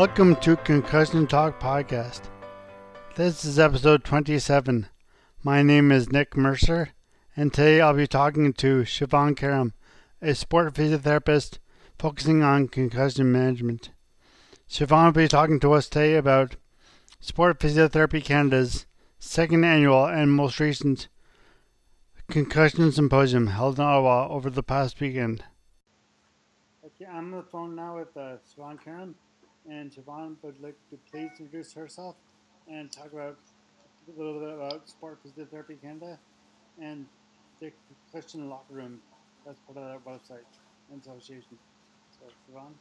Welcome to Concussion Talk Podcast. This is episode 27. My name is Nick Mercer, and today I'll be talking to Siobhan Karam, a sport physiotherapist focusing on concussion management. Siobhan will be talking to us today about Sport Physiotherapy Canada's second annual and most recent concussion symposium held in Ottawa over the past weekend. Okay, I'm on the phone now with uh, Siobhan Karam and Siobhan would like to please introduce herself and talk about a little bit about Sport Physiotherapy Canada and the Concussion Locker Room. That's part of their website and association. So, Siobhan.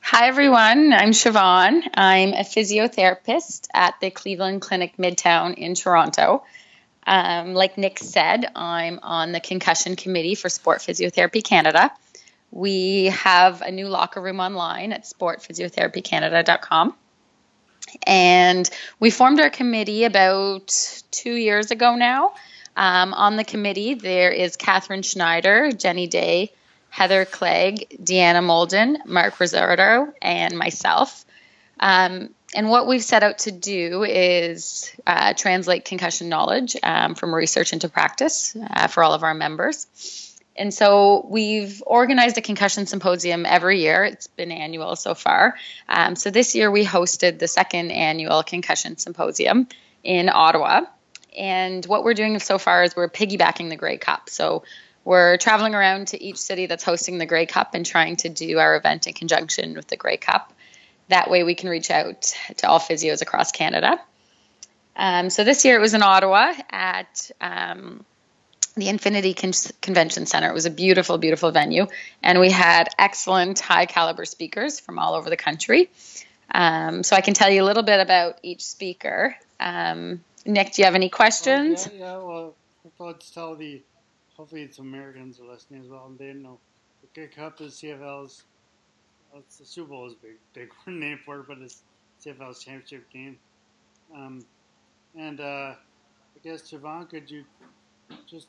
Hi, everyone. I'm Siobhan. I'm a physiotherapist at the Cleveland Clinic Midtown in Toronto. Um, like Nick said, I'm on the concussion committee for Sport Physiotherapy Canada. We have a new locker room online at sportphysiotherapycanada.com. And we formed our committee about two years ago now. Um, on the committee, there is Catherine Schneider, Jenny Day, Heather Clegg, Deanna Molden, Mark Rosario, and myself. Um, and what we've set out to do is uh, translate concussion knowledge um, from research into practice uh, for all of our members. And so we've organized a concussion symposium every year. It's been annual so far. Um, so this year we hosted the second annual concussion symposium in Ottawa. And what we're doing so far is we're piggybacking the Grey Cup. So we're traveling around to each city that's hosting the Grey Cup and trying to do our event in conjunction with the Grey Cup. That way we can reach out to all physios across Canada. Um, so this year it was in Ottawa at um, the Infinity Con- Convention Center. It was a beautiful, beautiful venue, and we had excellent, high caliber speakers from all over the country. Um, so I can tell you a little bit about each speaker. Um, Nick, do you have any questions? Oh, yeah, yeah, well, let's tell the hopefully some Americans are listening as well, and they know the Grey Cup is CFL's. Well, it's the Super Bowl is big, big name for it, but it's CFL's championship game. Um, and uh, I guess Siobhan, could you just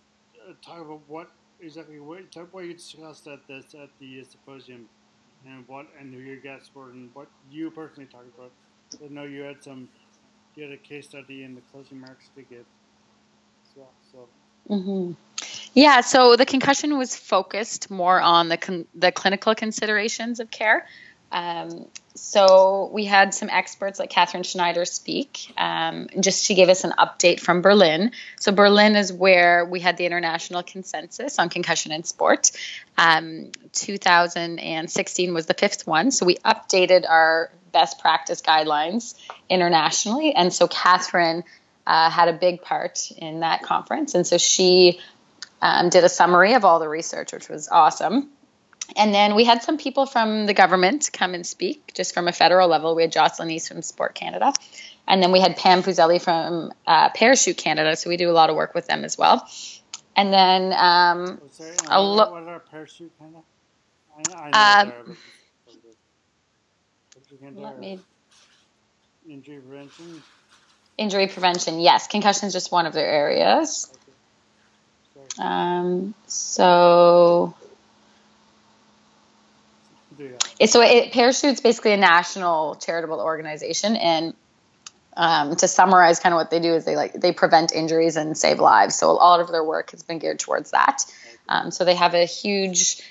talk about what exactly what, talk what you discussed at this at the symposium, and what and who your guests were, and what you personally talked about. I know you had some, you had a case study in the closing remarks to give as well. So. Mm-hmm. Yeah, so the concussion was focused more on the con- the clinical considerations of care. Um, so we had some experts like Catherine Schneider speak. Um, just she gave us an update from Berlin. So Berlin is where we had the international consensus on concussion in sport. Um, 2016 was the fifth one. So we updated our best practice guidelines internationally, and so Catherine uh, had a big part in that conference, and so she um, did a summary of all the research, which was awesome. And then we had some people from the government come and speak, just from a federal level. We had Jocelyn East from Sport Canada. And then we had Pam Fuselli from uh, Parachute Canada. So we do a lot of work with them as well. And then um, a lo- what are Parachute Canada? I, I know um, let me. Injury prevention. Injury prevention, yes. Concussion is just one of their areas. Um, so, so it, Parachute's basically a national charitable organization, and um, to summarize, kind of what they do is they like they prevent injuries and save lives. So a lot of their work has been geared towards that. Um, so they have a huge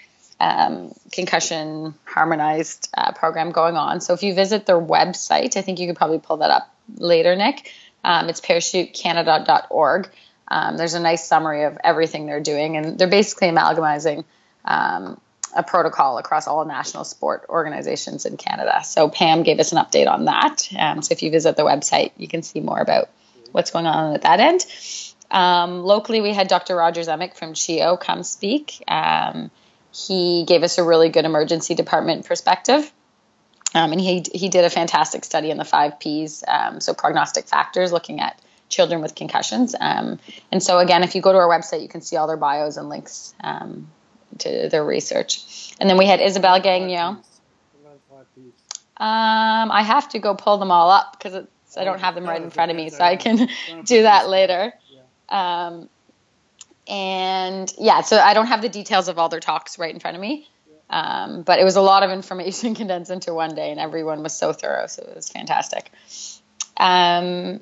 um, concussion harmonized uh, program going on. So if you visit their website, I think you could probably pull that up later, Nick. Um, it's parachutecanada.org. Um, there's a nice summary of everything they're doing, and they're basically amalgamizing um, a protocol across all national sport organizations in Canada. So Pam gave us an update on that. Um, so if you visit the website, you can see more about what's going on at that end. Um, locally, we had Dr. Roger Zemek from CHEO come speak. Um, he gave us a really good emergency department perspective. Um, and he, he did a fantastic study in the five P's, um, so prognostic factors, looking at children with concussions. Um, and so, again, if you go to our website, you can see all their bios and links um, to their research. And then we had Isabelle Gagnon. Um, I have to go pull them all up because I don't have them right in front of me, so I can do that later. Um, and yeah, so I don't have the details of all their talks right in front of me. Um, but it was a lot of information condensed into one day, and everyone was so thorough, so it was fantastic. Um,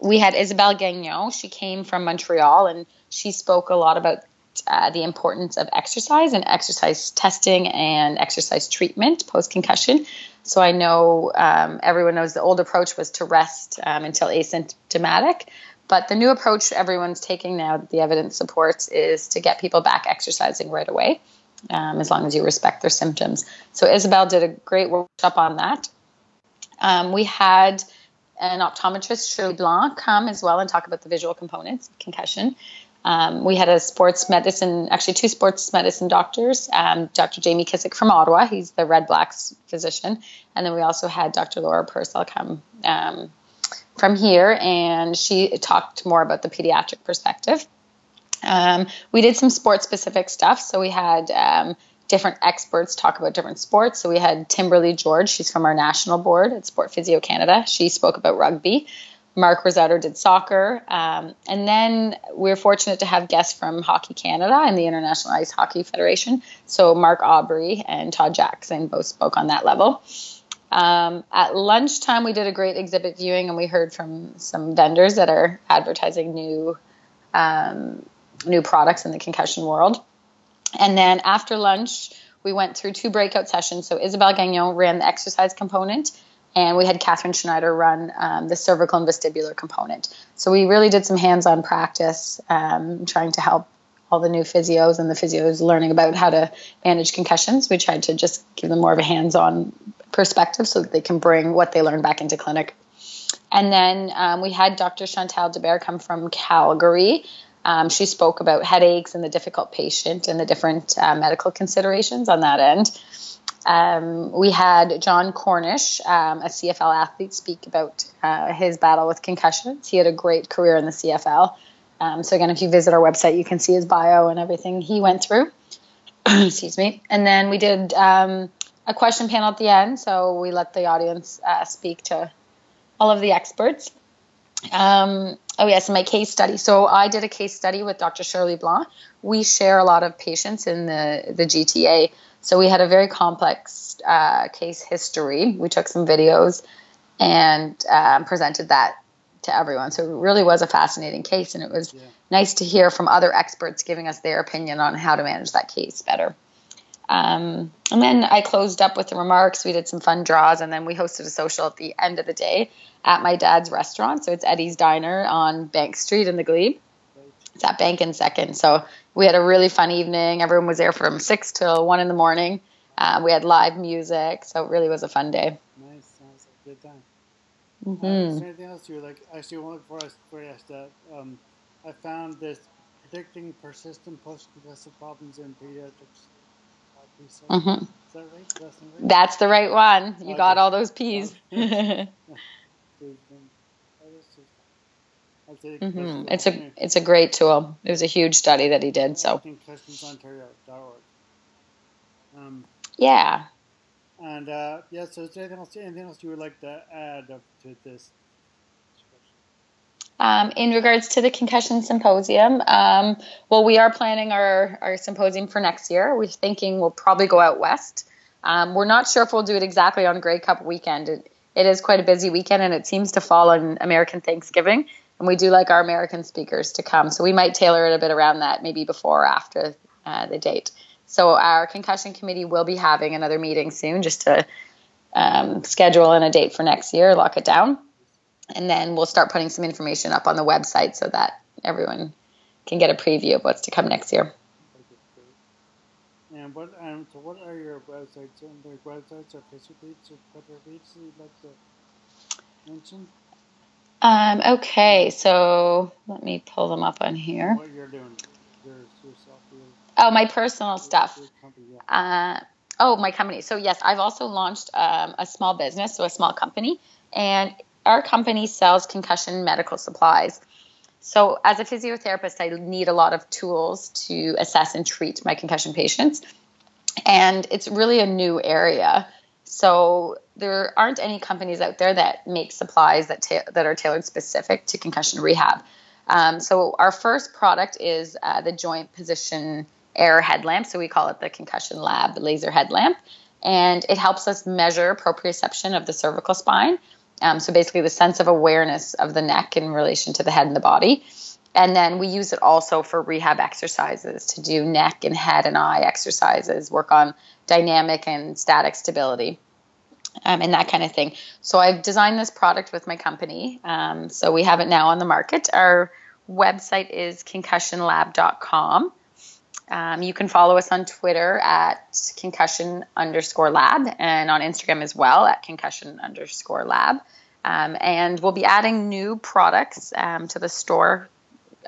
we had Isabelle Gagnon. She came from Montreal, and she spoke a lot about uh, the importance of exercise and exercise testing and exercise treatment post concussion. So I know um, everyone knows the old approach was to rest um, until asymptomatic, but the new approach everyone's taking now that the evidence supports is to get people back exercising right away, um, as long as you respect their symptoms. So Isabelle did a great workshop on that. Um, we had an optometrist, Shirley Blanc, come as well and talk about the visual components of concussion. Um, we had a sports medicine, actually two sports medicine doctors, um, Dr. Jamie Kissick from Ottawa, he's the Red Blacks physician, and then we also had Dr. Laura Purcell come um, from here, and she talked more about the pediatric perspective. Um, we did some sports specific stuff. So we had um, different experts talk about different sports. So we had Timberly George, she's from our national board at Sport Physio Canada. She spoke about rugby. Mark Rosetto did soccer. Um, and then we are fortunate to have guests from Hockey Canada and the International Ice Hockey Federation. So Mark Aubry and Todd Jackson both spoke on that level. Um, at lunchtime, we did a great exhibit viewing, and we heard from some vendors that are advertising new um, new products in the concussion world. And then after lunch, we went through two breakout sessions. So Isabelle Gagnon ran the exercise component, and we had Catherine Schneider run um, the cervical and vestibular component. So we really did some hands-on practice, um, trying to help all the new physios and the physios learning about how to manage concussions. We tried to just give them more of a hands-on perspective so that they can bring what they learned back into clinic. And then um, we had Dr. Chantel Debert come from Calgary. Um, she spoke about headaches and the difficult patient and the different uh, medical considerations on that end. Um, we had Jon Cornish, um, a CFL athlete, speak about uh, his battle with concussions. He had a great career in the CFL. Um, so, again, if you visit our website, you can see his bio and everything he went through. Excuse me. And then we did um, a question panel at the end. So we let the audience uh, speak to all of the experts. Um, oh yes, my case study. So I did a case study with Dr. Shirley Blanc. We share a lot of patients in the the GTA, so we had a very complex uh, case history. We took some videos and uh, presented that to everyone. So it really was a fascinating case, and it was yeah. nice to hear from other experts giving us their opinion on how to manage that case better. Um, and then I closed up with the remarks. We did some fun draws, and then we hosted a social at the end of the day at my dad's restaurant. So it's Eddie's Diner on Bank Street in the Glebe. At Bank in Second. So we had a really fun evening. Everyone was there from six till one in the morning. Uh, we had live music, so it really was a fun day. Nice, sounds like a good time. Mm-hmm. Uh, is there anything else you were like? Actually, one before I, before I ask that, um, I found this predicting persistent post-concussive problems in pediatrics. Mm-hmm. That right? That's, right? That's, the right one. You got all those P's. mm-hmm. It's a it's a great tool. It was a huge study that he did. So. Um, yeah. And uh, yeah, so is there anything else, anything else you would like to add to this? Um, in regards to the concussion symposium, um, well, we are planning our, our symposium for next year. We're thinking we'll probably go out west. Um, we're not sure if we'll do it exactly on Grey Cup weekend. It, it is quite a busy weekend, and it seems to fall on American Thanksgiving. And we do like our American speakers to come, so we might tailor it a bit around that, maybe before or after uh, the date. So our concussion committee will be having another meeting soon, just to um, schedule in a date for next year, lock it down and then we'll start putting some information up on the website so that everyone can get a preview of what's to come next year. And what um, so what are your websites and websites or Facebook or Twitter you'd like to mention? Um, okay, so let me pull them up on here. What you're doing, your, yourself, your, oh, my personal your, stuff. Company, yeah. Uh, oh, my company. So yes, I've also launched um, a small business, so a small company, and our company sells concussion medical supplies. So, as a physiotherapist, I need a lot of tools to assess and treat my concussion patients. And it's really a new area. So, there aren't any companies out there that make supplies that, ta- that are tailored specific to concussion rehab. Um, so, our first product is uh, the joint position air headlamp. So, we call it the Concussion Lab laser headlamp. And it helps us measure proprioception of the cervical spine um, so basically, the sense of awareness of the neck in relation to the head and the body. And then we use it also for rehab exercises to do neck and head and eye exercises, work on dynamic and static stability. Um, and that kind of thing. So I've designed this product with my company. Um, so we have it now on the market. Our website is concussionlab.com. Um, you can follow us on Twitter at concussion underscore lab and on Instagram as well at concussion underscore lab. Um, and we'll be adding new products um, to the store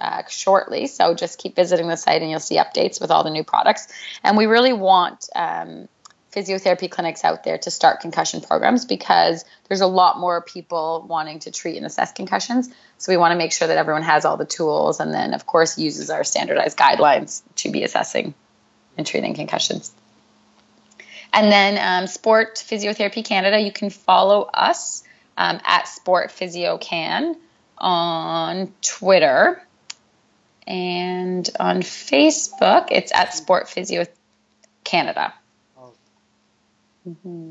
uh, shortly. So just keep visiting the site and you'll see updates with all the new products. And we really want um, physiotherapy clinics out there to start concussion programs because there's a lot more people wanting to treat and assess concussions. So we want to make sure that everyone has all the tools and then, of course, uses our standardized guidelines to be assessing and treating concussions. And then um, Sport Physiotherapy Canada, you can follow us um, at Sport Physio Can on Twitter. And on Facebook, it's at Sport Physio Canada. Mm-hmm.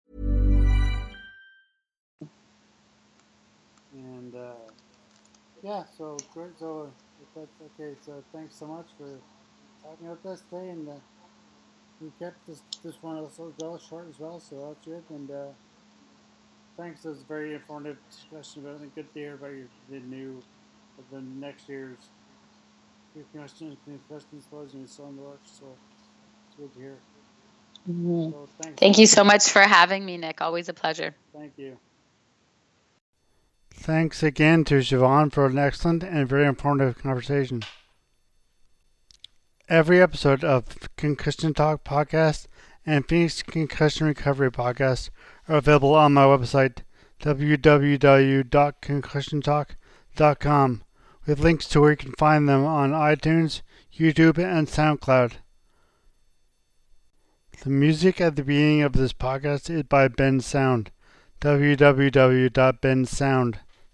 Yeah, so great. So that's okay. So thanks so much for talking about this today, and uh, we kept this this one also well short as well, so that's good. And uh, thanks. It was a very informative discussion about it. Good to hear about your, the new, the next year's concussion, concussion symposium is still in the works. So it's good to hear. Mm-hmm. So Thank you so much for having me, Nick. Always a pleasure. Thank you. Thanks again to Siobhan for an excellent and very informative conversation. Every episode of Concussion Talk podcast and Phoenix Concussion Recovery podcast are available on my website www.concussiontalk.com with links to where you can find them on iTunes, YouTube, and SoundCloud. The music at the beginning of this podcast is by Ben Sound. www.bensound.com.